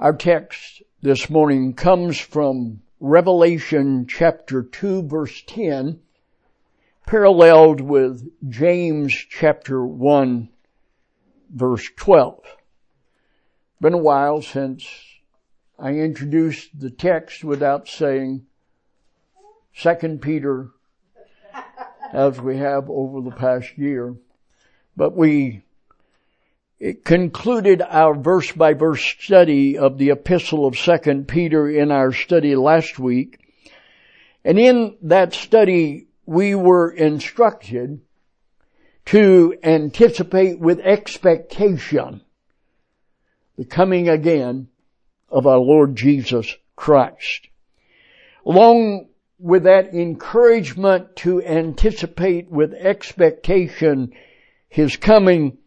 Our text this morning comes from Revelation chapter 2 verse 10, paralleled with James chapter 1 verse 12. Been a while since I introduced the text without saying Second Peter as we have over the past year. But we concluded our verse by verse study of the epistle of Second Peter in our study last week. And in that study, we were instructed to anticipate with expectation the coming again of our Lord Jesus Christ. Along with that encouragement to anticipate with expectation His coming,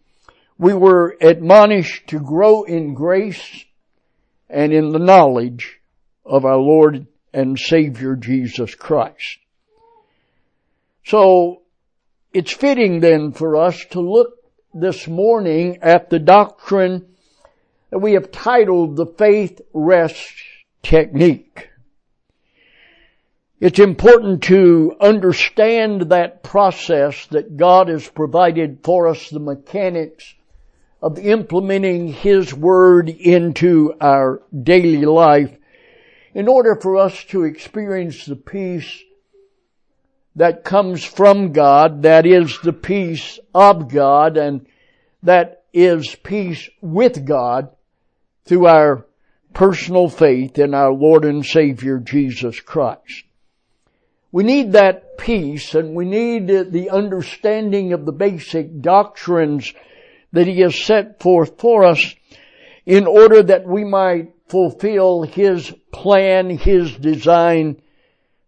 we were admonished to grow in grace and in the knowledge of our Lord and Savior Jesus Christ. So, it's fitting then for us to look this morning at the doctrine that we have titled the faith rest technique. It's important to understand that process that God has provided for us, the mechanics of implementing His Word into our daily life in order for us to experience the peace that comes from God, that is the peace of God, and that is peace with God through our personal faith in our Lord and Savior Jesus Christ. We need that peace and we need the understanding of the basic doctrines that He has set forth for us in order that we might fulfill His plan, His design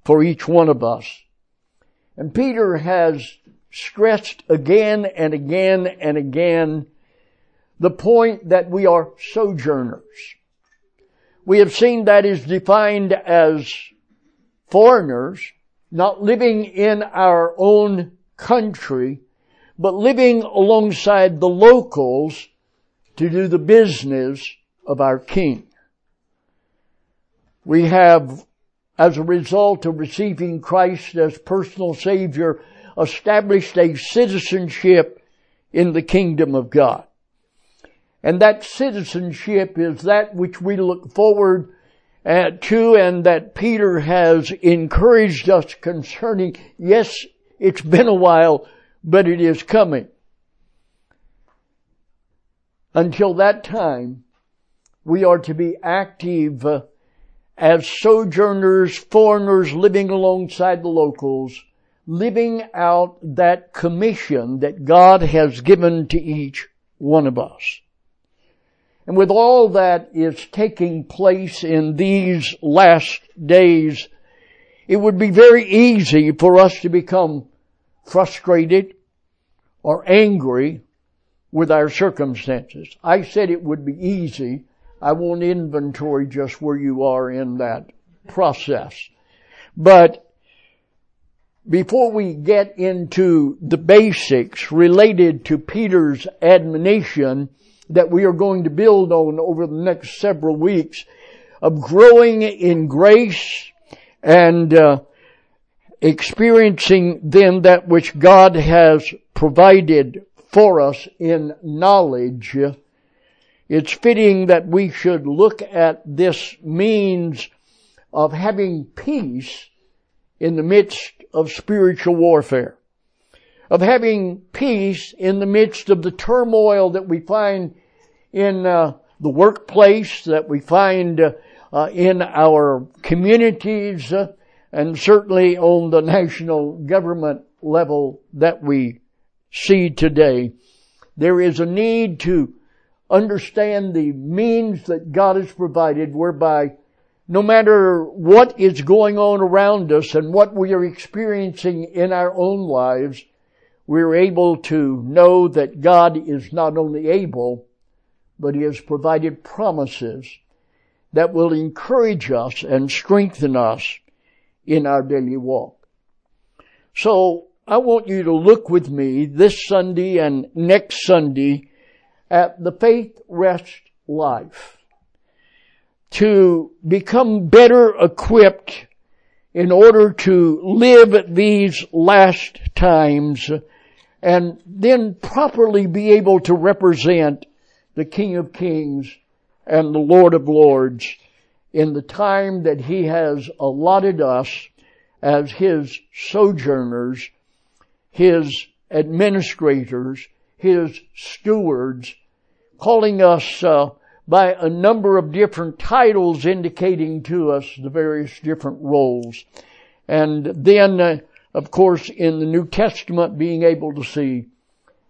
for each one of us. And Peter has stressed again and again and again the point that we are sojourners. We have seen that is defined as foreigners, not living in our own country, but living alongside the locals to do the business of our King. We have, as a result of receiving Christ as personal Savior, established a citizenship in the kingdom of God. And that citizenship is that which we look forward to and that Peter has encouraged us concerning. Yes, it's been a while, but it is coming. Until that time, we are to be active uh, as sojourners, foreigners living alongside the locals, living out that commission that God has given to each one of us. And with all that is taking place in these last days, it would be very easy for us to become frustrated or angry with our circumstances. I said it would be easy. I won't inventory just where you are in that process. But before we get into the basics related to Peter's admonition that we are going to build on over the next several weeks of growing in grace and uh, experiencing then that which God has provided for us in knowledge, it's fitting that we should look at this means of having peace in the midst of spiritual warfare. Of having peace in the midst of the turmoil that we find in uh, the workplace, that we find uh, in our communities, uh, and certainly on the national government level that we see today. There is a need to understand the means that God has provided whereby no matter what is going on around us and what we are experiencing in our own lives, we're able to know that God is not only able, but He has provided promises that will encourage us and strengthen us in our daily walk. So I want you to look with me this Sunday and next Sunday at the faith rest life. to become better equipped in order to live these last times and then properly be able to represent the King of Kings and the Lord of Lords in the time that He has allotted us as His sojourners, His administrators, His stewards, calling us uh, by a number of different titles indicating to us the various different roles. And then, uh, of course, in the New Testament being able to see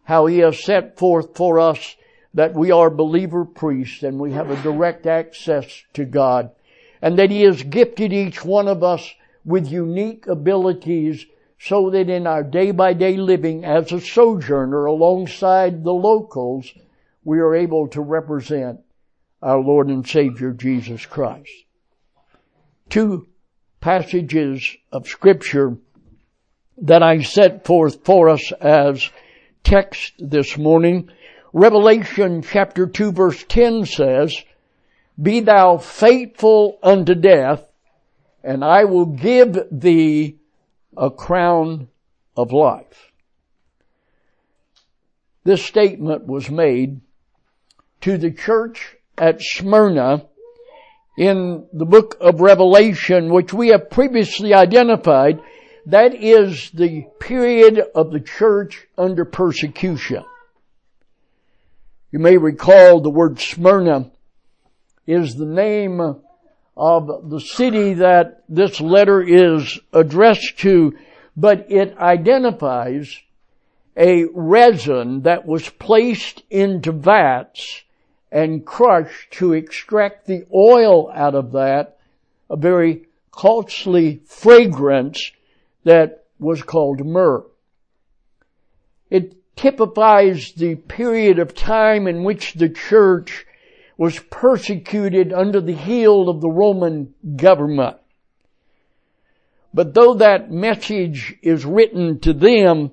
how He has set forth for us that we are believer priests and we have a direct access to God and that He has gifted each one of us with unique abilities so that in our day by day living as a sojourner alongside the locals, we are able to represent our Lord and Savior Jesus Christ. Two passages of scripture that I set forth for us as text this morning. Revelation chapter 2 verse 10 says, Be thou faithful unto death, and I will give thee a crown of life. This statement was made to the church at Smyrna in the book of Revelation, which we have previously identified, that is the period of the church under persecution. You may recall the word Smyrna is the name of the city that this letter is addressed to, but it identifies a resin that was placed into vats and crushed to extract the oil out of that, a very costly fragrance that was called myrrh. It typifies the period of time in which the church was persecuted under the heel of the Roman government. But though that message is written to them,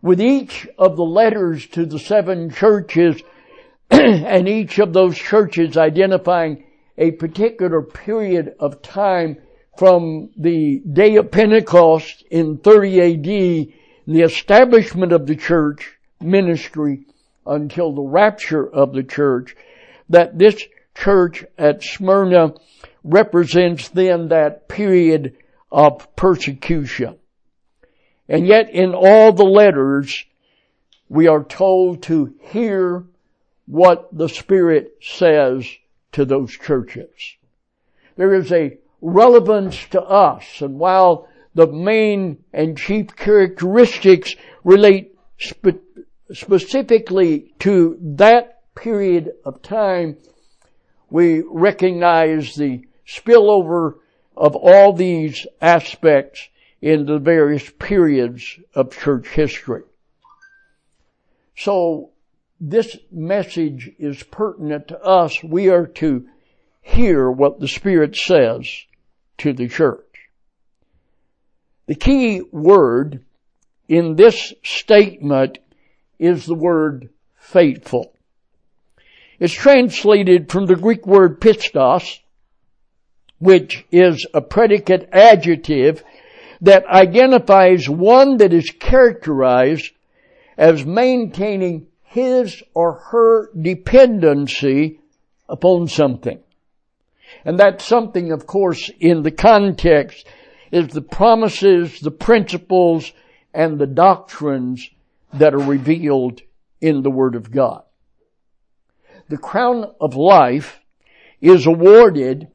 with each of the letters to the seven churches, and each of those churches identifying a particular period of time from the day of Pentecost in 30 AD, the establishment of the church ministry until the rapture of the church, that this church at Smyrna represents then that period of persecution. And yet in all the letters, we are told to hear what the Spirit says to those churches. There is a relevance to us, and while the main and chief characteristics relate spe- specifically to that period of time, we recognize the spillover of all these aspects in the various periods of church history. So this message is pertinent to us. We are to hear what the Spirit says to the church. The key word in this statement is the word faithful. It's translated from the Greek word pistos, which is a predicate adjective that identifies one that is characterized as maintaining his or her dependency upon something. And that something, of course, in the context is the promises, the principles, and the doctrines that are revealed in the Word of God. The crown of life is awarded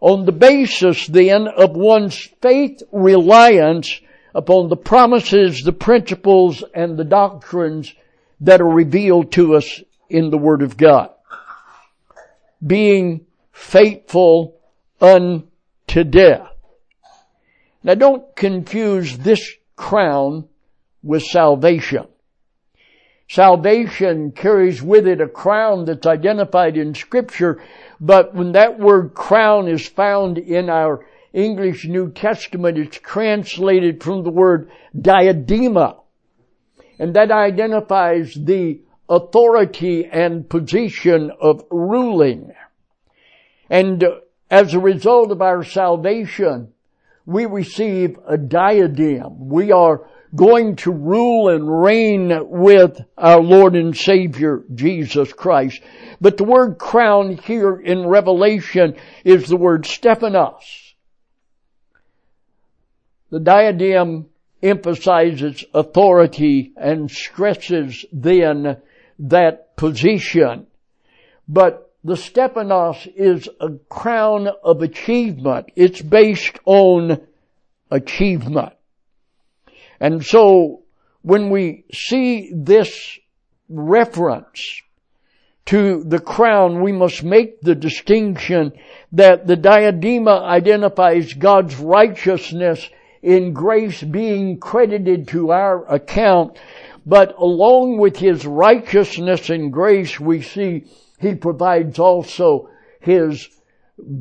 on the basis then of one's faith reliance upon the promises, the principles, and the doctrines that are revealed to us in the Word of God. Being faithful unto death. Now don't confuse this crown with salvation. Salvation carries with it a crown that's identified in scripture, but when that word crown is found in our English New Testament, it's translated from the word diadema and that identifies the authority and position of ruling. And uh, as a result of our salvation, we receive a diadem. We are going to rule and reign with our Lord and Savior, Jesus Christ. But the word crown here in Revelation is the word Stephanos. The diadem emphasizes authority and stresses then that position. But the Stephanos is a crown of achievement. It's based on achievement. And so when we see this reference to the crown, we must make the distinction that the diadema identifies God's righteousness in grace being credited to our account. But along with His righteousness and grace, we see He provides also His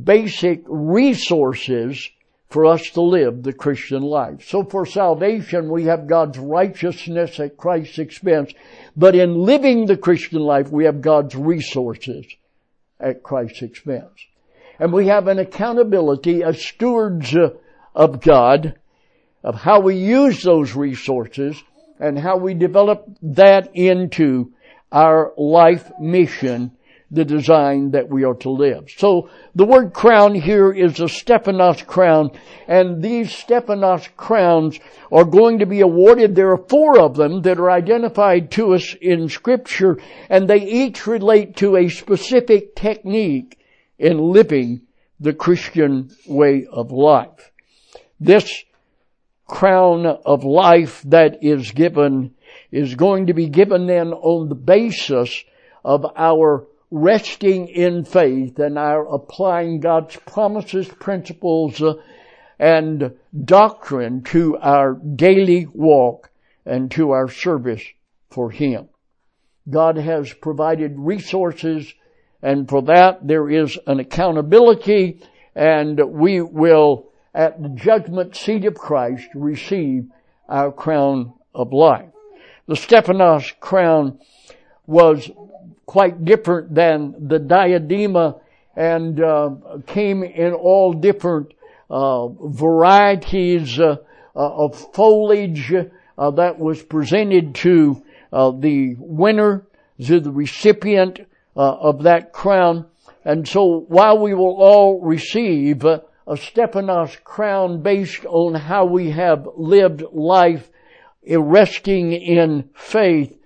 basic resources for us to live the Christian life. So for salvation, we have God's righteousness at Christ's expense. But in living the Christian life, we have God's resources at Christ's expense. And we have an accountability as stewards uh, of God of how we use those resources and how we develop that into our life mission the design that we are to live. So the word crown here is a Stephanos crown, and these Stephanos crowns are going to be awarded. There are four of them that are identified to us in scripture, and they each relate to a specific technique in living the Christian way of life. This crown of life that is given is going to be given then on the basis of our resting in faith and our applying God's promises, principles, uh, and doctrine to our daily walk and to our service for Him. God has provided resources and for that there is an accountability and we will at the judgment seat of Christ receive our crown of life. The Stephanos crown was quite different than the diadema and uh, came in all different uh, varieties uh, uh of foliage uh, that was presented to the winner, to the recipient of that crown. And so while we will all receive a Stephanos crown based on how we have lived life resting in faith,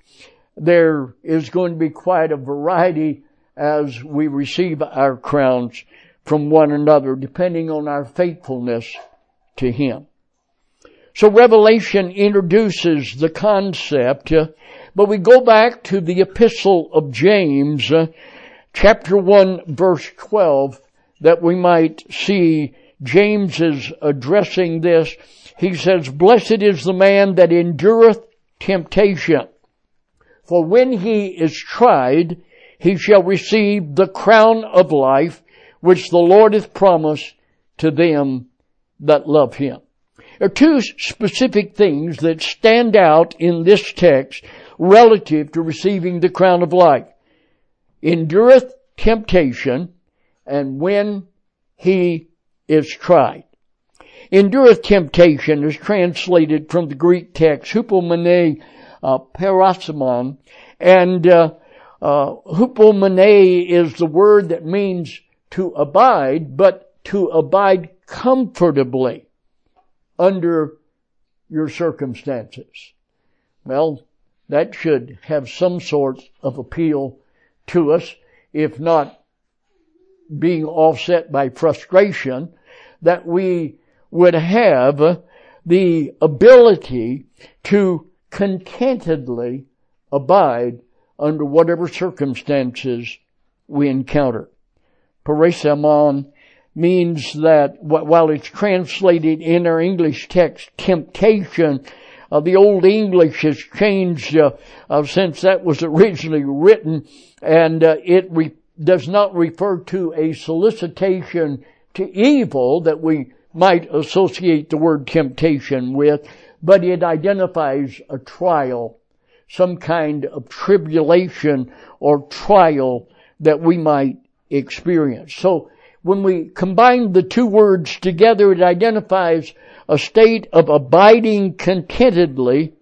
there is going to be quite a variety as we receive our crowns from one another, depending on our faithfulness to Him. So Revelation introduces the concept, uh, but we go back to the epistle of James, uh, chapter 1 verse 12, that we might see James is addressing this. He says, Blessed is the man that endureth temptation for when he is tried, he shall receive the crown of life, which the Lord hath promised to them that love him. There are two specific things that stand out in this text relative to receiving the crown of life. Endureth temptation and when he is tried. Endureth temptation is translated from the Greek text, hupomene uh. And uh, uh, hupomene is the word that means to abide, but to abide comfortably under your circumstances. Well, that should have some sort of appeal to us, if not being offset by frustration, that we would have the ability to contentedly abide under whatever circumstances we encounter. Peirasimon means that while it's translated in our English text, temptation, uh, the Old English has changed uh, uh, since that was originally written, and uh, it re- does not refer to a solicitation to evil that we might associate the word temptation with, but it identifies a trial, some kind of tribulation or trial that we might experience. So when we combine the two words together, it identifies a state of abiding contentedly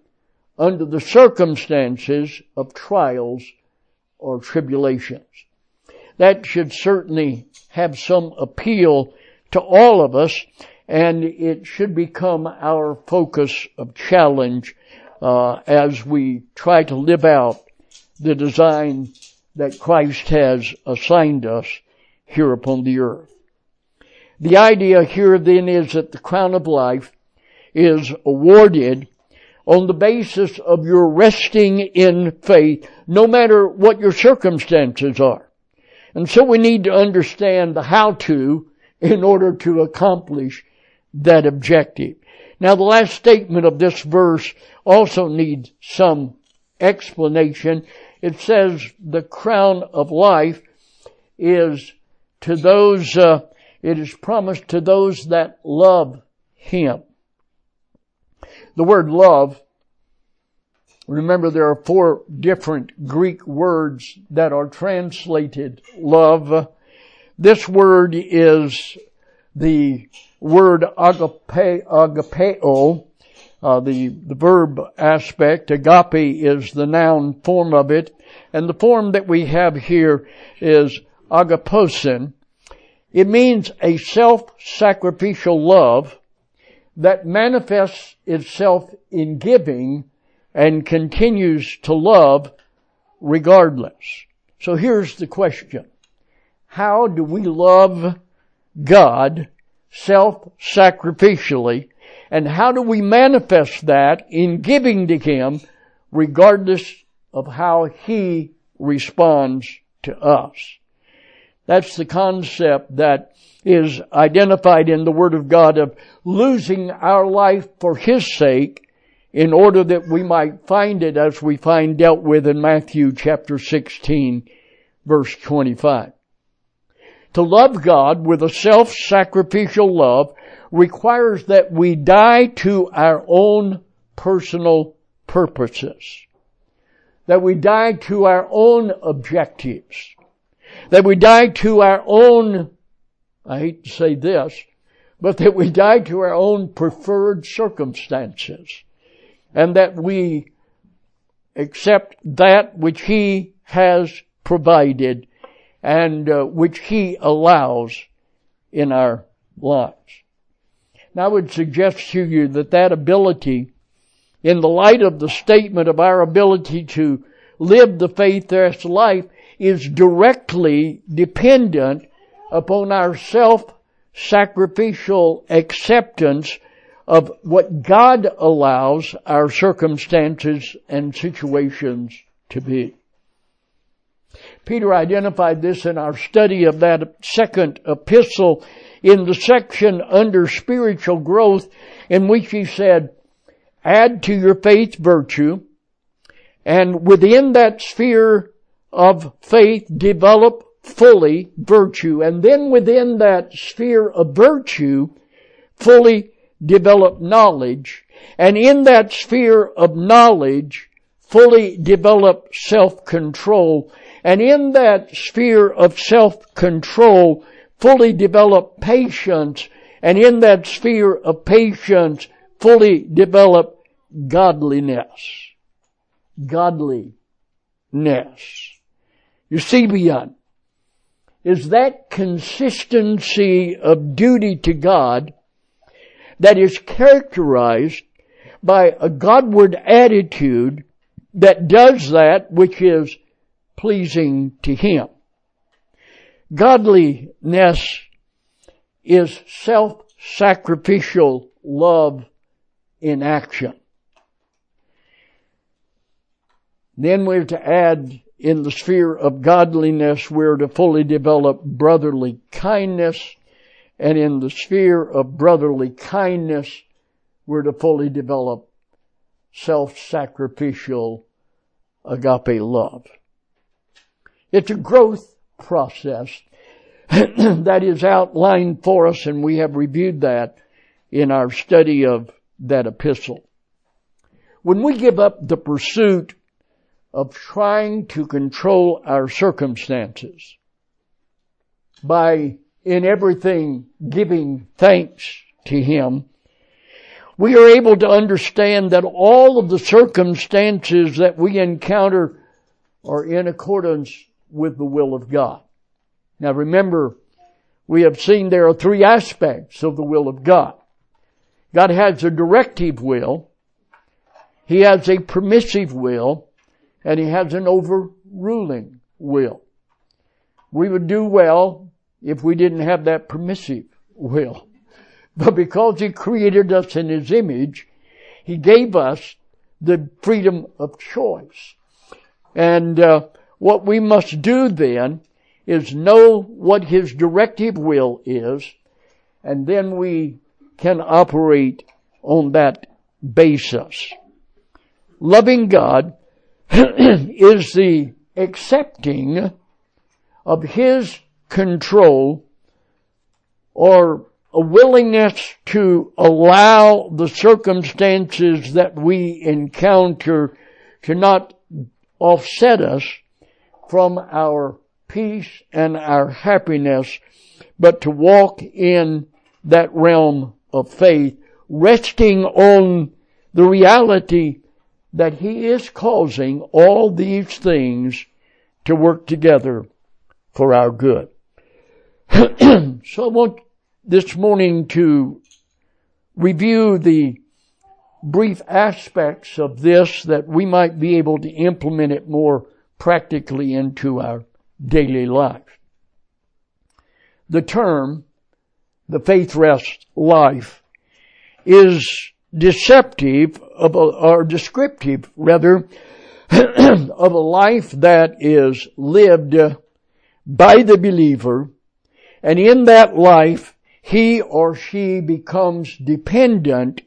under the circumstances of trials or tribulations. That should certainly have some appeal to all of us and it should become our focus of challenge uh, as we try to live out the design that Christ has assigned us here upon the earth. The idea here then is that the crown of life is awarded on the basis of your resting in faith, no matter what your circumstances are. And so we need to understand the how to in order to accomplish that objective. Now the last statement of this verse also needs some explanation. It says the crown of life is to those, uh, it is promised to those that love Him. The word love, remember there are four different Greek words that are translated love. This word is the word agape, agapeo, uh, the, the verb aspect, agape is the noun form of it, and the form that we have here is agaposin. It means a self-sacrificial love that manifests itself in giving and continues to love regardless. So here's the question. How do we love God self-sacrificially and how do we manifest that in giving to Him regardless of how He responds to us? That's the concept that is identified in the Word of God of losing our life for His sake in order that we might find it as we find dealt with in Matthew chapter 16 verse 25. To love God with a self-sacrificial love requires that we die to our own personal purposes. That we die to our own objectives that we die to our own, I hate to say this, but that we die to our own preferred circumstances and that we accept that which He has provided and uh, which He allows in our lives. Now I would suggest to you that that ability, in the light of the statement of our ability to live the faith rest life, is directly dependent upon our self-sacrificial acceptance of what God allows our circumstances and situations to be. Peter identified this in our study of that second epistle in the section under spiritual growth in which he said, add to your faith virtue, and within that sphere of faith develop fully virtue. And then within that sphere of virtue, fully develop knowledge. And in that sphere of knowledge, fully develop self-control. And in that sphere of self-control, fully develop patience. And in that sphere of patience, fully develop godliness. Godliness. Eusebian, is that consistency of duty to God that is characterized by a Godward attitude that does that which is pleasing to Him. Godliness is self-sacrificial love in action. Then we're to add in the sphere of godliness, we're to fully develop brotherly kindness. And in the sphere of brotherly kindness, we're to fully develop self-sacrificial agape love. It's a growth process that is outlined for us and we have reviewed that in our study of that epistle. When we give up the pursuit of trying to control our circumstances by in everything giving thanks to Him, we are able to understand that all of the circumstances that we encounter are in accordance with the will of God. Now remember, we have seen there are three aspects of the will of God. God has a directive will, He has a permissive will, and He has an overruling will. We would do well if we didn't have that permissive will. But because He created us in His image, He gave us the freedom of choice. And uh, what we must do then is know what His directive will is, and then we can operate on that basis. Loving God is the accepting of His control or a willingness to allow the circumstances that we encounter to not offset us from our peace and our happiness, but to walk in that realm of faith, resting on the reality that He is causing all these things to work together for our good. so I want this morning to review the brief aspects of this that we might be able to implement it more practically into our daily life. The term, the faith rest life, is deceptive of a, or descriptive rather of a life that is lived by the believer and in that life he or she becomes dependent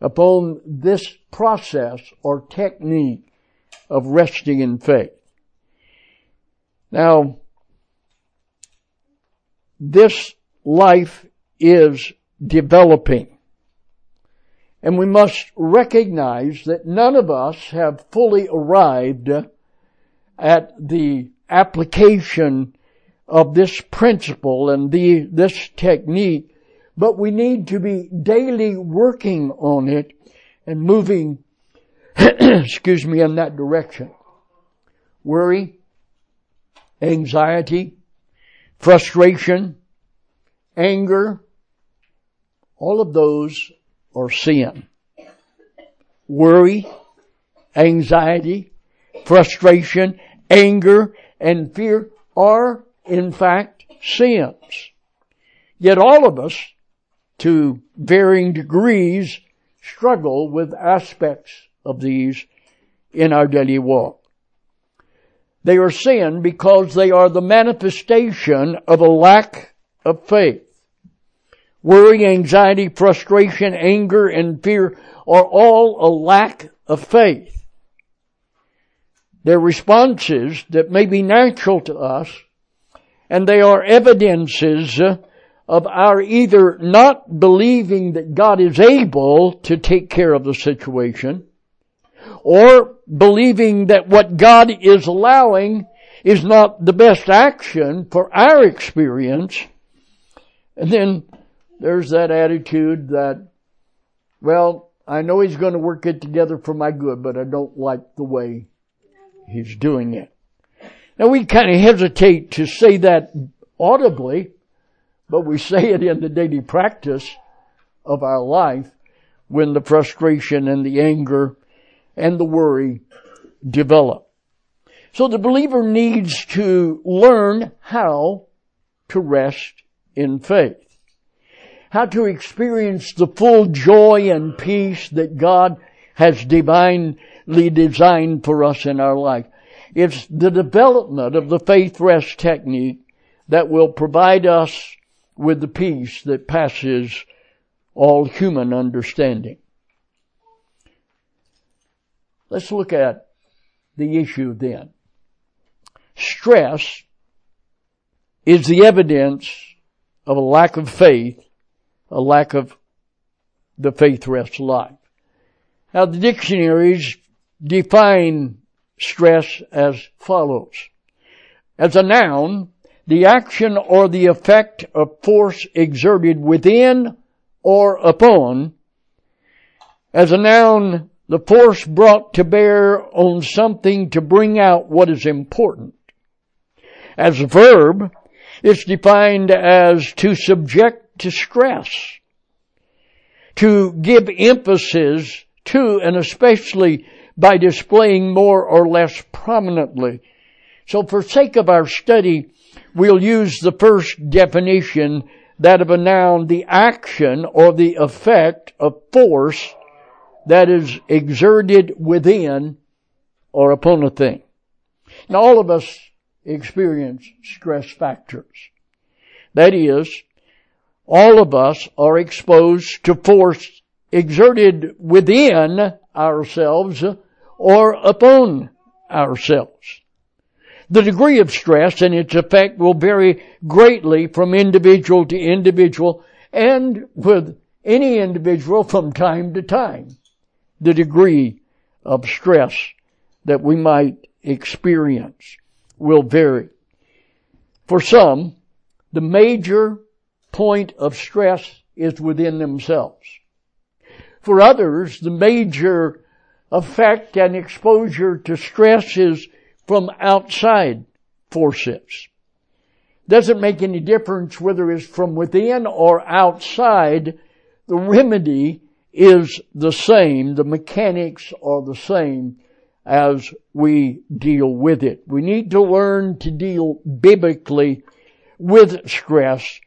upon this process or technique of resting in faith. Now, this life is developing. And we must recognize that none of us have fully arrived at the application of this principle and the, this technique, but we need to be daily working on it and moving, excuse me, in that direction. Worry, anxiety, frustration, anger, all of those are sin. Worry, anxiety, frustration, anger, and fear are in fact sins. Yet all of us, to varying degrees, struggle with aspects of these in our daily walk. They are sin because they are the manifestation of a lack of faith. Worry, anxiety, frustration, anger, and fear are all a lack of faith. They're responses that may be natural to us, and they are evidences of our either not believing that God is able to take care of the situation, or believing that what God is allowing is not the best action for our experience. And then there's that attitude that, well, I know He's going to work it together for my good, but I don't like the way He's doing it. Now we kind of hesitate to say that audibly, but we say it in the daily practice of our life when the frustration and the anger and the worry develop. So the believer needs to learn how to rest in faith. How to experience the full joy and peace that God has divinely designed for us in our life. It's the development of the faith rest technique that will provide us with the peace that passes all human understanding. Let's look at the issue then. Stress is the evidence of a lack of faith, a lack of the faith rest life. Now the dictionaries define stress as follows. As a noun, the action or the effect of force exerted within or upon. As a noun, the force brought to bear on something to bring out what is important. As a verb, it's defined as to subject to stress, to give emphasis to and especially by displaying more or less prominently. So for sake of our study, we'll use the first definition, that of a noun, the action or the effect of force that is exerted within or upon a thing. Now all of us experience stress factors. That is, all of us are exposed to force exerted within ourselves or upon ourselves. The degree of stress and its effect will vary greatly from individual to individual and with any individual from time to time. The degree of stress that we might experience will vary. For some, the major point of stress is within themselves. For others, the major effect and exposure to stress is from outside forces. Doesn't make any difference whether it's from within or outside. The remedy is the same. The mechanics are the same as we deal with it. We need to learn to deal biblically with stress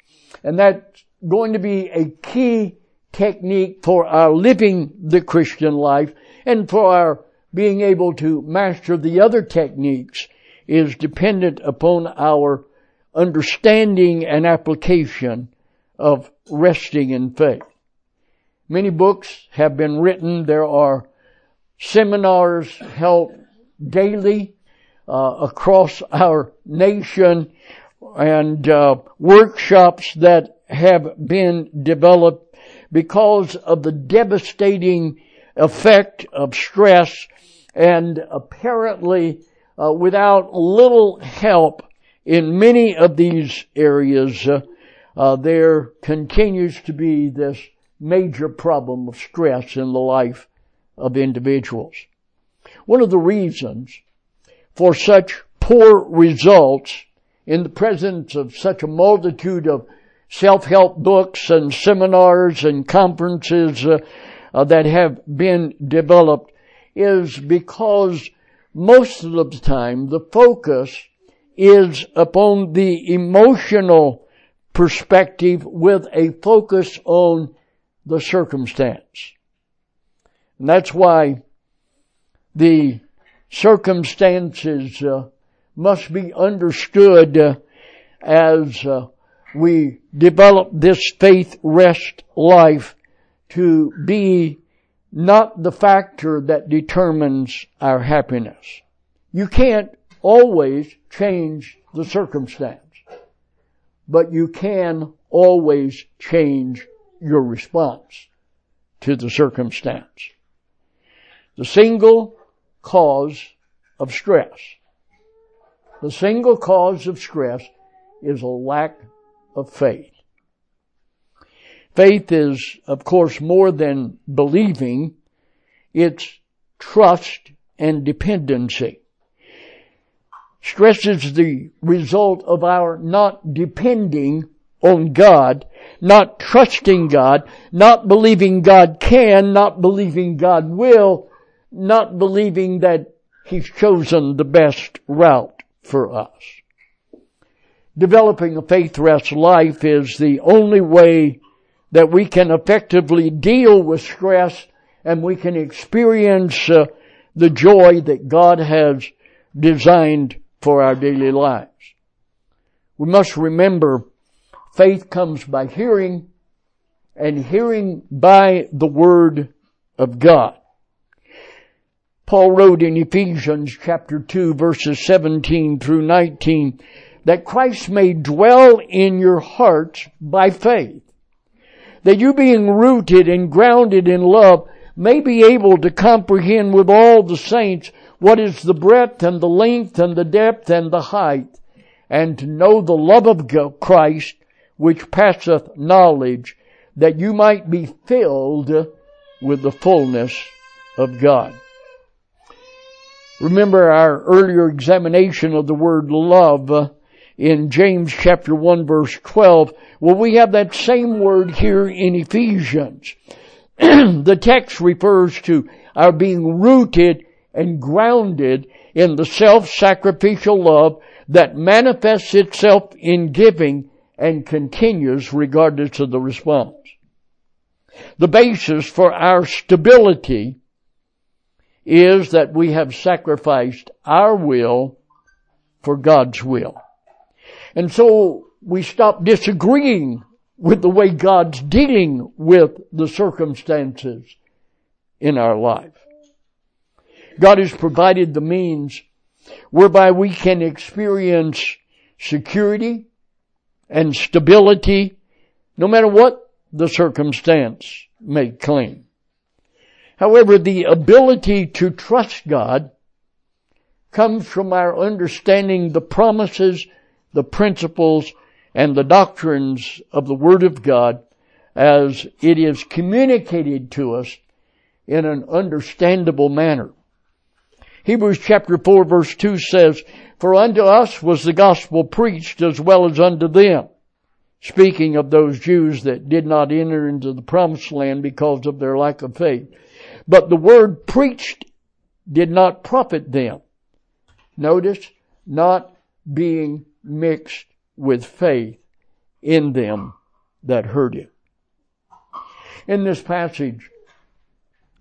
and that's going to be a key technique for our living the Christian life and for our being able to master the other techniques is dependent upon our understanding and application of resting in faith. Many books have been written. There are seminars held daily uh, across our nation and uh, workshops that have been developed because of the devastating effect of stress and apparently uh, without little help in many of these areas uh, uh, there continues to be this major problem of stress in the life of individuals. One of the reasons for such poor results in the presence of such a multitude of self-help books and seminars and conferences uh, uh, that have been developed is because most of the time the focus is upon the emotional perspective with a focus on the circumstance. And that's why the circumstances uh, must be understood uh, as uh, we develop this faith rest life to be not the factor that determines our happiness. You can't always change the circumstance, but you can always change your response to the circumstance. The single cause of stress. The single cause of stress is a lack of faith. Faith is, of course, more than believing. It's trust and dependency. Stress is the result of our not depending on God, not trusting God, not believing God can, not believing God will, not believing that He's chosen the best route for us. Developing a faith rest life is the only way that we can effectively deal with stress and we can experience uh, the joy that God has designed for our daily lives. We must remember faith comes by hearing and hearing by the Word of God. Paul wrote in Ephesians chapter 2 verses 17 through 19 that Christ may dwell in your hearts by faith that you being rooted and grounded in love may be able to comprehend with all the saints what is the breadth and the length and the depth and the height and to know the love of Christ, which passeth knowledge, that you might be filled with the fullness of God. Remember our earlier examination of the word love uh, in James chapter 1 verse 12. Well, we have that same word here in Ephesians. the text refers to our being rooted and grounded in the self-sacrificial love that manifests itself in giving and continues regardless of the response. The basis for our stability is that we have sacrificed our will for God's will. And so we stop disagreeing with the way God's dealing with the circumstances in our life. God has provided the means whereby we can experience security and stability no matter what the circumstance may claim. However, the ability to trust God comes from our understanding the promises, the principles, and the doctrines of the Word of God as it is communicated to us in an understandable manner. Hebrews chapter 4 verse 2 says, For unto us was the gospel preached as well as unto them. Speaking of those Jews that did not enter into the promised land because of their lack of faith. But the word preached did not profit them. Notice, not being mixed with faith in them that heard it. In this passage,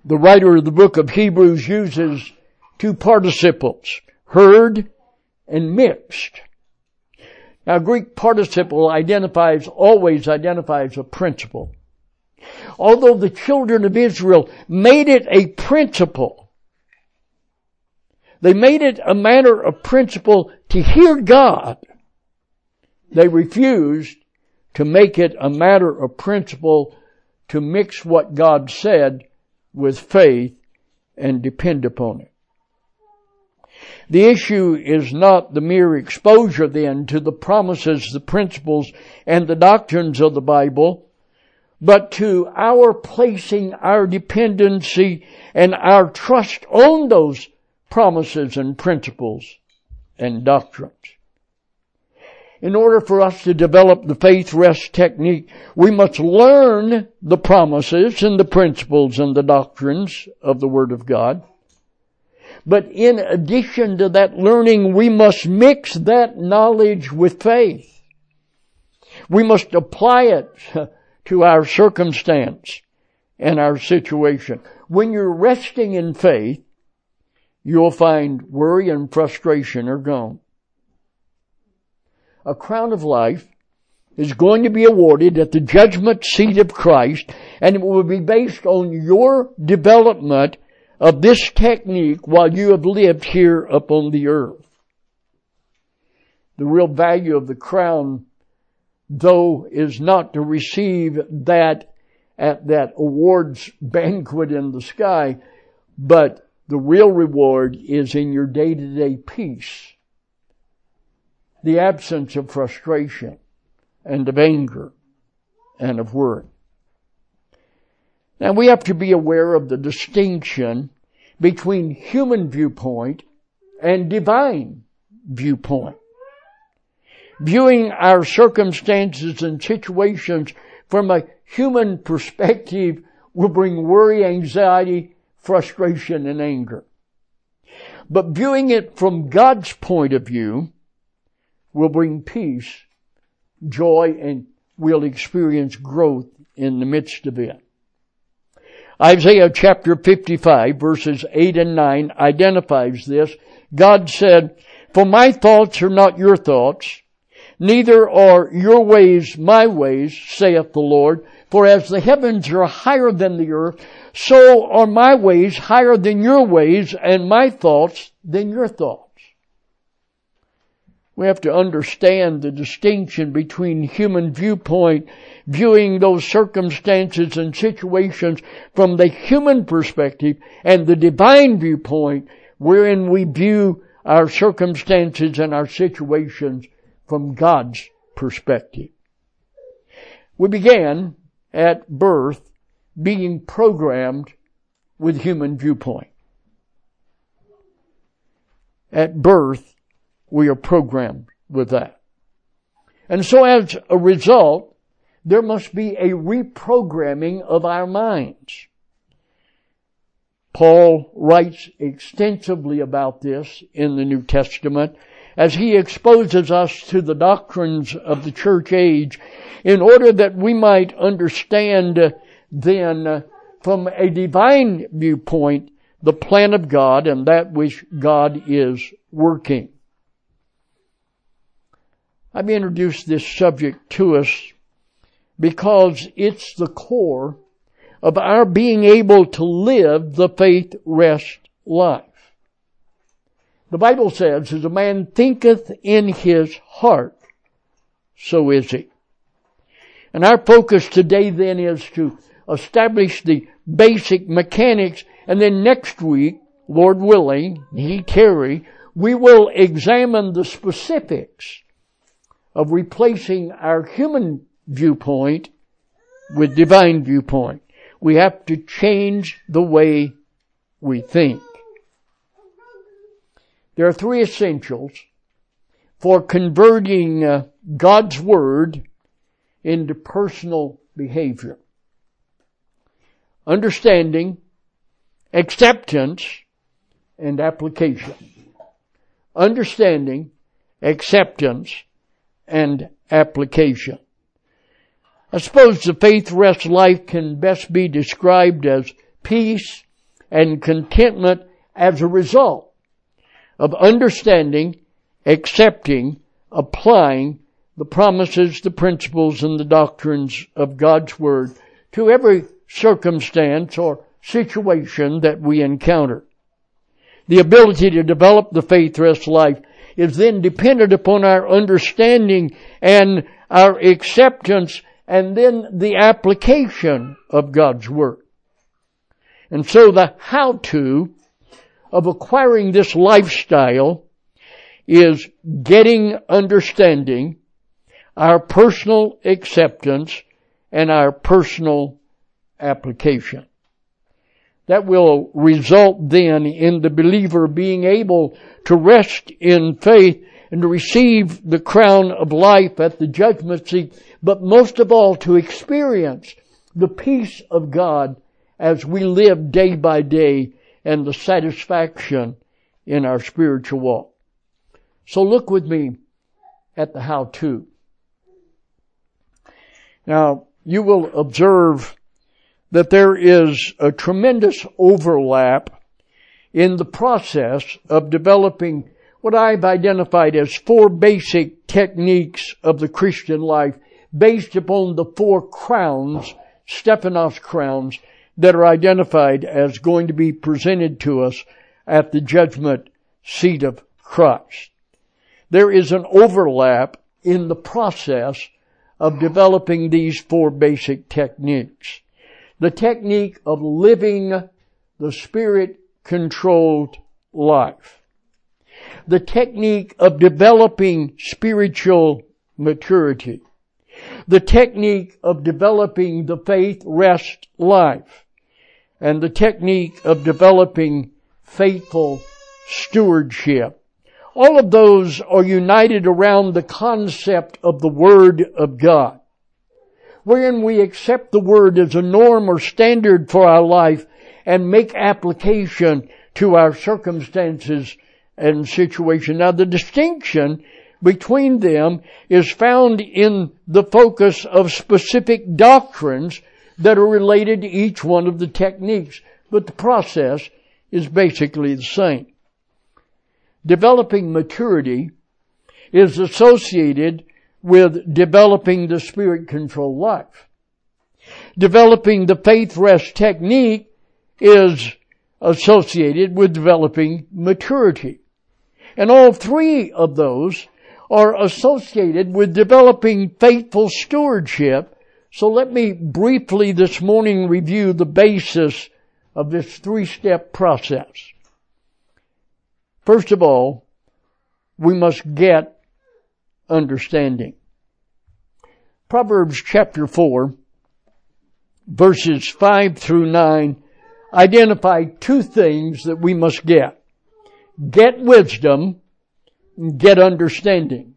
the writer of the book of Hebrews uses two participles, heard and mixed. Now Greek participle identifies, always identifies a principle although the children of Israel made it a principle, they made it a matter of principle to hear God, they refused to make it a matter of principle to mix what God said with faith and depend upon it. The issue is not the mere exposure then to the promises, the principles, and the doctrines of the Bible, but to our placing our dependency and our trust on those promises and principles and doctrines. In order for us to develop the faith rest technique, we must learn the promises and the principles and the doctrines of the Word of God. But in addition to that learning, we must mix that knowledge with faith. We must apply it to our circumstance and our situation. When you're resting in faith, you'll find worry and frustration are gone. A crown of life is going to be awarded at the judgment seat of Christ and it will be based on your development of this technique while you have lived here upon the earth. The real value of the crown though is not to receive that at that awards banquet in the sky, but the real reward is in your day to day peace. The absence of frustration and of anger and of worry. Now we have to be aware of the distinction between human viewpoint and divine viewpoint viewing our circumstances and situations from a human perspective will bring worry, anxiety, frustration, and anger. But viewing it from God's point of view will bring peace, joy, and we'll experience growth in the midst of it. Isaiah chapter 55 verses 8 and 9 identifies this. God said, For my thoughts are not your thoughts, Neither are your ways my ways, saith the Lord. For as the heavens are higher than the earth, so are my ways higher than your ways, and my thoughts than your thoughts. We have to understand the distinction between human viewpoint, viewing those circumstances and situations from the human perspective, and the divine viewpoint, wherein we view our circumstances and our situations from God's perspective. We began at birth being programmed with human viewpoint. At birth, we are programmed with that. And so as a result, there must be a reprogramming of our minds. Paul writes extensively about this in the New Testament as he exposes us to the doctrines of the church age in order that we might understand then from a divine viewpoint the plan of God and that which God is working. I've introduced this subject to us because it's the core of our being able to live the faith rest life. The Bible says, as a man thinketh in his heart, so is he. And our focus today then is to establish the basic mechanics and then next week, Lord willing, he tarry, we will examine the specifics of replacing our human viewpoint with divine viewpoint. We have to change the way we think. There are three essentials for converting uh, God's Word into personal behavior. Understanding, acceptance, and application. Understanding, acceptance, and application. I suppose the faith rest life can best be described as peace and contentment as a result of understanding, accepting, applying the promises, the principles, and the doctrines of God's Word to every circumstance or situation that we encounter. The ability to develop the faith rest life is then dependent upon our understanding and our acceptance and then the application of God's Word. And so the how to of acquiring this lifestyle is getting understanding, our personal acceptance, and our personal application. That will result then in the believer being able to rest in faith and to receive the crown of life at the judgment seat but most of all to experience the peace of God as we live day by day and the satisfaction in our spiritual walk. So look with me at the how to. Now, you will observe that there is a tremendous overlap in the process of developing what I've identified as four basic techniques of the Christian life based upon the four crowns, Stephanos crowns, that are identified as going to be presented to us at the judgment seat of Christ. There is an overlap in the process of developing these four basic techniques. The technique of living the spirit controlled life. The technique of developing spiritual maturity the technique of developing the faith rest life and the technique of developing faithful stewardship. All of those are united around the concept of the Word of God, wherein we accept the Word as a norm or standard for our life and make application to our circumstances and situation. Now the distinction between them is found in the focus of specific doctrines that are related to each one of the techniques, but the process is basically the same. Developing maturity is associated with developing the spirit controlled life. Developing the faith rest technique is associated with developing maturity. And all three of those are associated with developing faithful stewardship. So let me briefly this morning review the basis of this three-step process. First of all, we must get understanding. Proverbs chapter 4, verses 5 through 9 identify two things that we must get. Get wisdom, get understanding.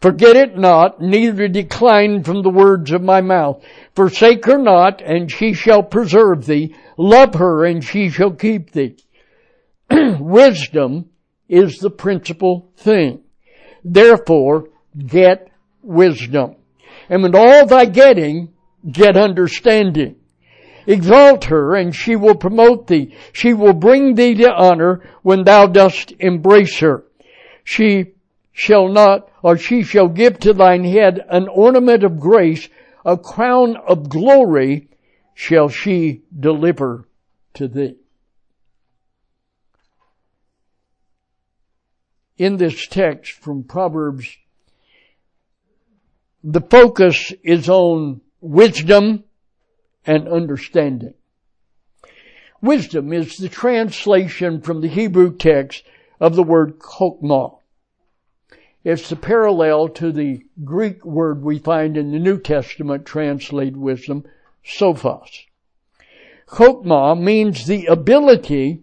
Forget it not, neither decline from the words of my mouth. Forsake her not, and she shall preserve thee. Love her, and she shall keep thee. Wisdom is the principal thing. Therefore, get wisdom. And with all thy getting, get understanding. Exalt her, and she will promote thee. She will bring thee to honor when thou dost embrace her. She shall not, or she shall give to thine head an ornament of grace, a crown of glory shall she deliver to thee. In this text from Proverbs, the focus is on wisdom and understanding. Wisdom is the translation from the Hebrew text of the word chokmah. It's the parallel to the Greek word we find in the New Testament translated wisdom, sophos. Chokmah means the ability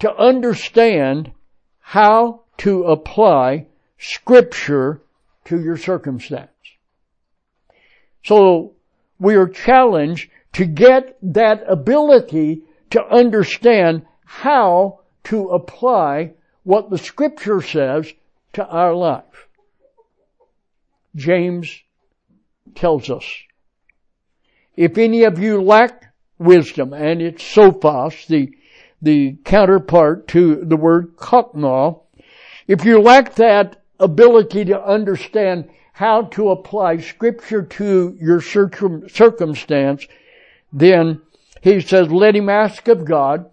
to understand how to apply scripture to your circumstance. So we are challenged to get that ability to understand how to apply what the scripture says to our life. James tells us, if any of you lack wisdom, and it's sophos, the, the counterpart to the word chokmah, if you lack that ability to understand how to apply scripture to your circumstance, then he says, let him ask of God,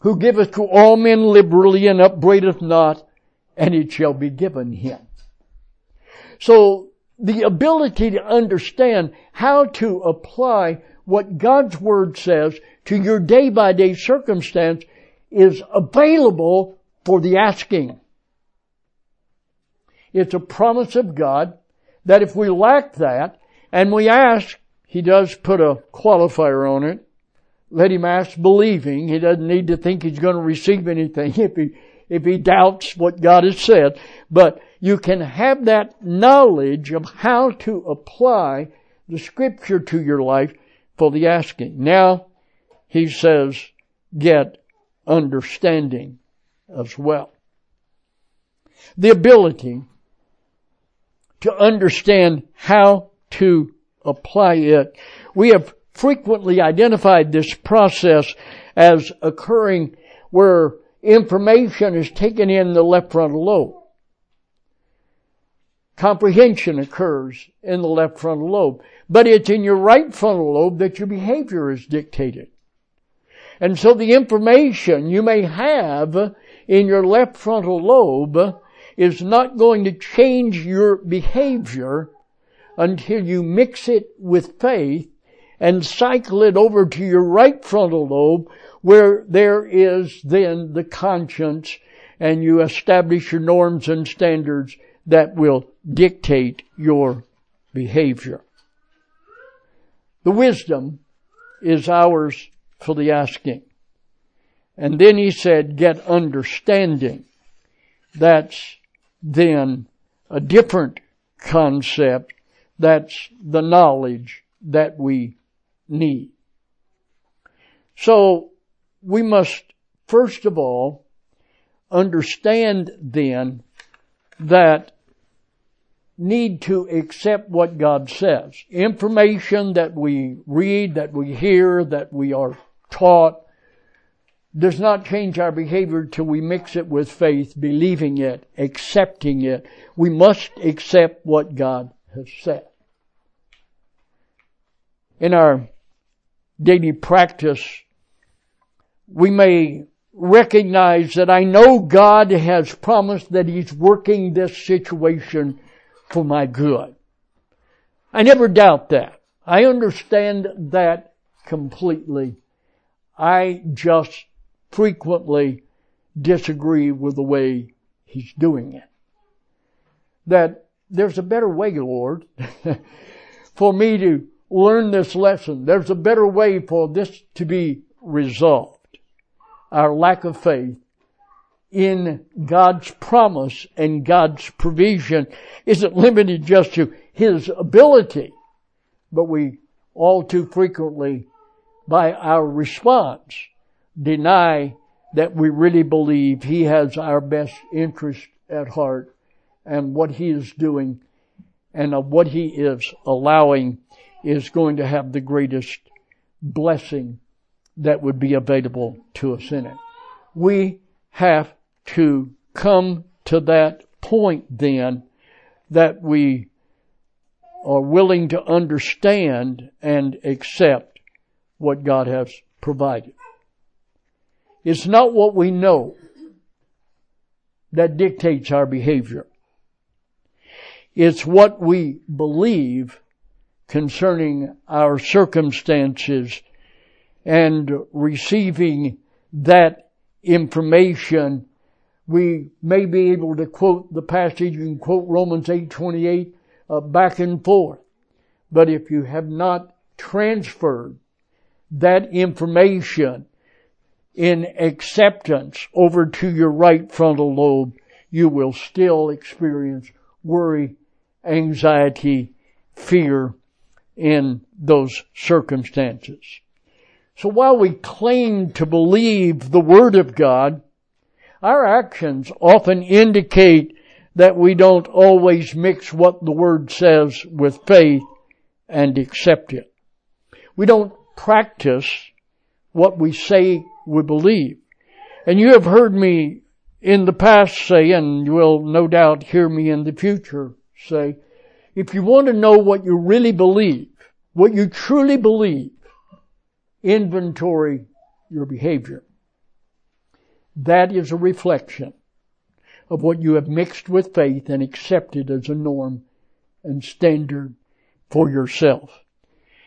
who giveth to all men liberally and upbraideth not, and it shall be given him. So the ability to understand how to apply what God's Word says to your day by day circumstance is available for the asking. It's a promise of God that if we lack that and we ask, He does put a qualifier on it. Let him ask believing. He doesn't need to think he's going to receive anything if he if he doubts what God has said. But you can have that knowledge of how to apply the scripture to your life for the asking. Now, he says, get understanding as well. The ability to understand how to apply it. We have frequently identified this process as occurring where information is taken in the left frontal lobe. Comprehension occurs in the left frontal lobe. But it's in your right frontal lobe that your behavior is dictated. And so the information you may have in your left frontal lobe is not going to change your behavior until you mix it with faith and cycle it over to your right frontal lobe where there is then the conscience and you establish your norms and standards that will dictate your behavior. The wisdom is ours for the asking. And then he said, get understanding. That's then a different concept. That's the knowledge that we need. So we must first of all understand then that need to accept what God says. Information that we read, that we hear, that we are taught does not change our behavior till we mix it with faith, believing it, accepting it. We must accept what God has said. In our daily practice, we may recognize that I know God has promised that He's working this situation for my good. I never doubt that. I understand that completely. I just frequently disagree with the way He's doing it. That there's a better way, Lord, for me to learn this lesson. There's a better way for this to be resolved. Our lack of faith in God's promise and God's provision isn't limited just to His ability, but we all too frequently, by our response, deny that we really believe He has our best interest at heart and what He is doing and of what He is allowing is going to have the greatest blessing that would be available to us in it. We have to come to that point then that we are willing to understand and accept what God has provided. It's not what we know that dictates our behavior. It's what we believe concerning our circumstances and receiving that information. We may be able to quote the passage and quote Romans 8:28 uh, back and forth. But if you have not transferred that information in acceptance over to your right frontal lobe, you will still experience worry, anxiety, fear in those circumstances. So while we claim to believe the Word of God, our actions often indicate that we don't always mix what the Word says with faith and accept it. We don't practice what we say we believe. And you have heard me in the past say, and you will no doubt hear me in the future say, if you want to know what you really believe, what you truly believe, inventory your behavior. That is a reflection of what you have mixed with faith and accepted as a norm and standard for yourself.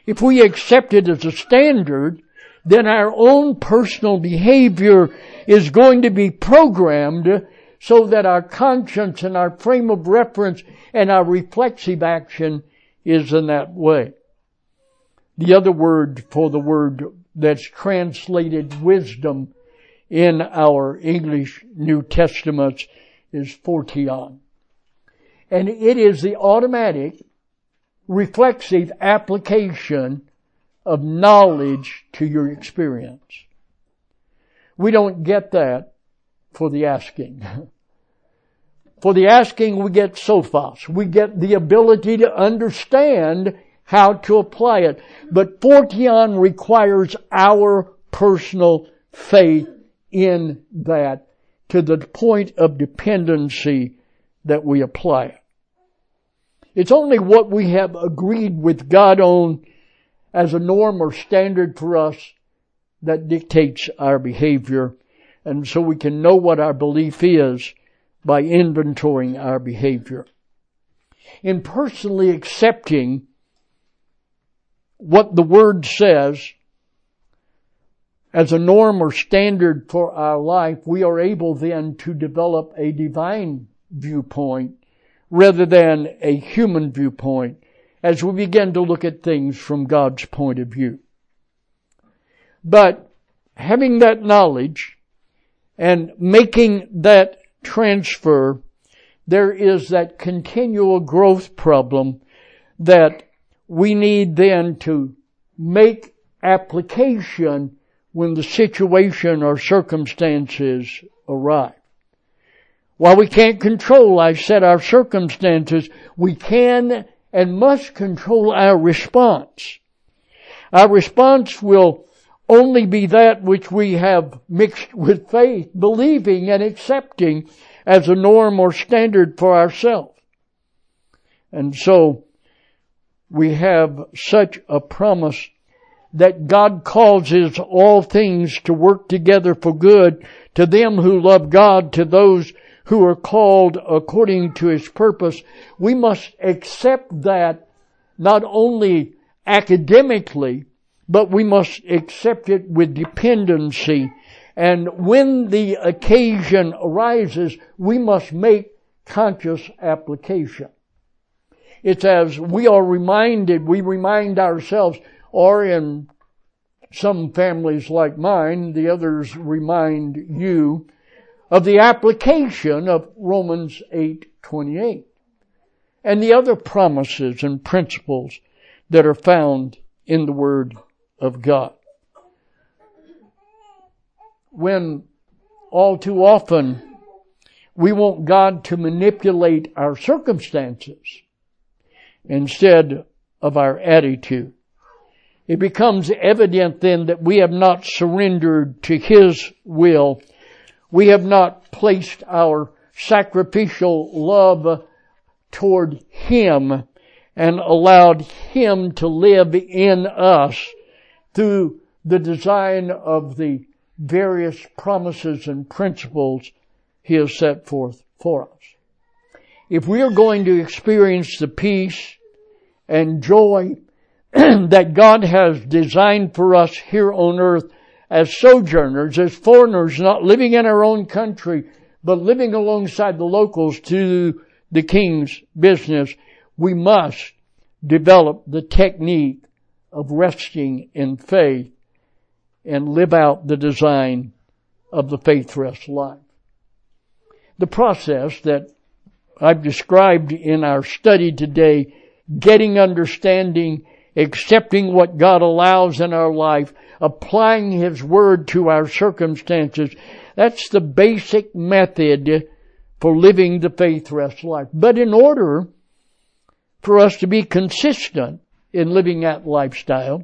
If we accept it as a standard, then our own personal behavior is going to be programmed so that our conscience and our frame of reference and our reflexive action is in that way. The other word for the word that's translated wisdom in our English New Testaments is phortion. And it is the automatic, reflexive application of knowledge to your experience. We don't get that for the asking. for the asking we get sophos. We get the ability to understand how to apply it. But phortion requires our personal faith in that to the point of dependency that we apply it. It's only what we have agreed with God on as a norm or standard for us that dictates our behavior. And so we can know what our belief is by inventorying our behavior. In personally accepting what the Word says as a norm or standard for our life, we are able then to develop a divine viewpoint rather than a human viewpoint as we begin to look at things from God's point of view. But having that knowledge and making that transfer, there is that continual growth problem that we need then to make application when the situation or circumstances arrive. While we can't control, I said, our circumstances, we can and must control our response. Our response will only be that which we have mixed with faith, believing and accepting as a norm or standard for ourselves. And so, we have such a promise that God causes all things to work together for good to them who love God, to those who are called according to His purpose. We must accept that not only academically, but we must accept it with dependency. And when the occasion arises, we must make conscious application. It's as we are reminded, we remind ourselves, or in some families like mine, the others remind you of the application of Romans 8:28 and the other promises and principles that are found in the Word of God. When all too often we want God to manipulate our circumstances instead of our attitude. It becomes evident then that we have not surrendered to His will. We have not placed our sacrificial love toward Him and allowed Him to live in us through the design of the various promises and principles He has set forth for us. If we are going to experience the peace and joy that God has designed for us here on earth as sojourners, as foreigners, not living in our own country, but living alongside the locals to the king's business, we must develop the technique of resting in faith and live out the design of the faith rest life. The process that I've described in our study today, getting understanding, accepting what God allows in our life, applying His Word to our circumstances, that's the basic method for living the faith rest life. But in order for us to be consistent in living that lifestyle,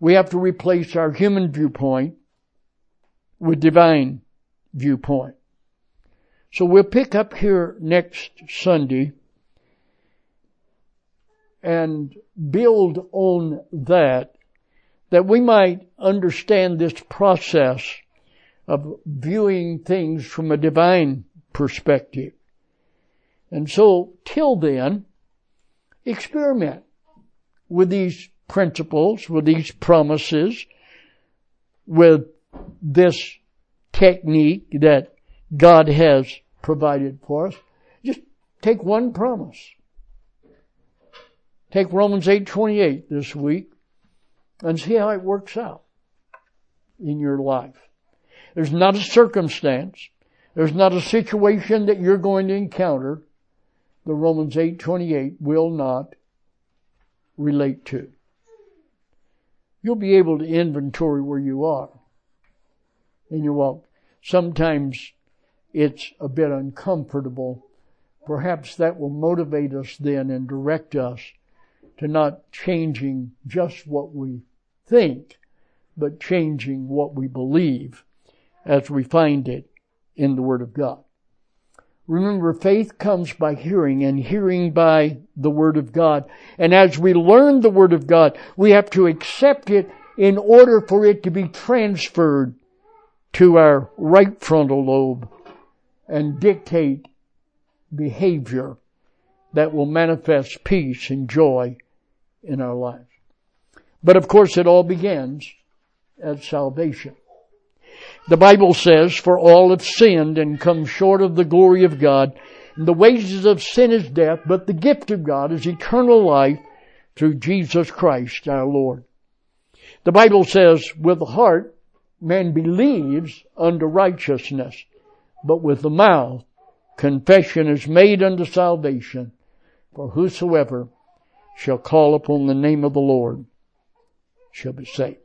we have to replace our human viewpoint with divine viewpoint. So we'll pick up here next Sunday and build on that, that we might understand this process of viewing things from a divine perspective. And so, till then, experiment with these principles, with these promises, with this technique that God has provided for us. Just take one promise. Take Romans 8:28 this week and see how it works out in your life. There's not a circumstance, there's not a situation that you're going to encounter the Romans 8:28 will not relate to. You'll be able to inventory where you are in your walk. Sometimes it's a bit uncomfortable. Perhaps that will motivate us then and direct us to not changing just what we think, but changing what we believe as we find it in the Word of God. Remember, faith comes by hearing and hearing by the Word of God. And as we learn the Word of God, we have to accept it in order for it to be transferred to our right frontal lobe and dictate behavior that will manifest peace and joy in our lives. But of course it all begins at salvation. The Bible says, for all have sinned and come short of the glory of God. And the wages of sin is death, but the gift of God is eternal life through Jesus Christ our Lord. The Bible says, with the heart, man believes unto righteousness, but with the mouth, confession is made unto salvation. For whosoever shall call upon the name of the Lord shall be saved.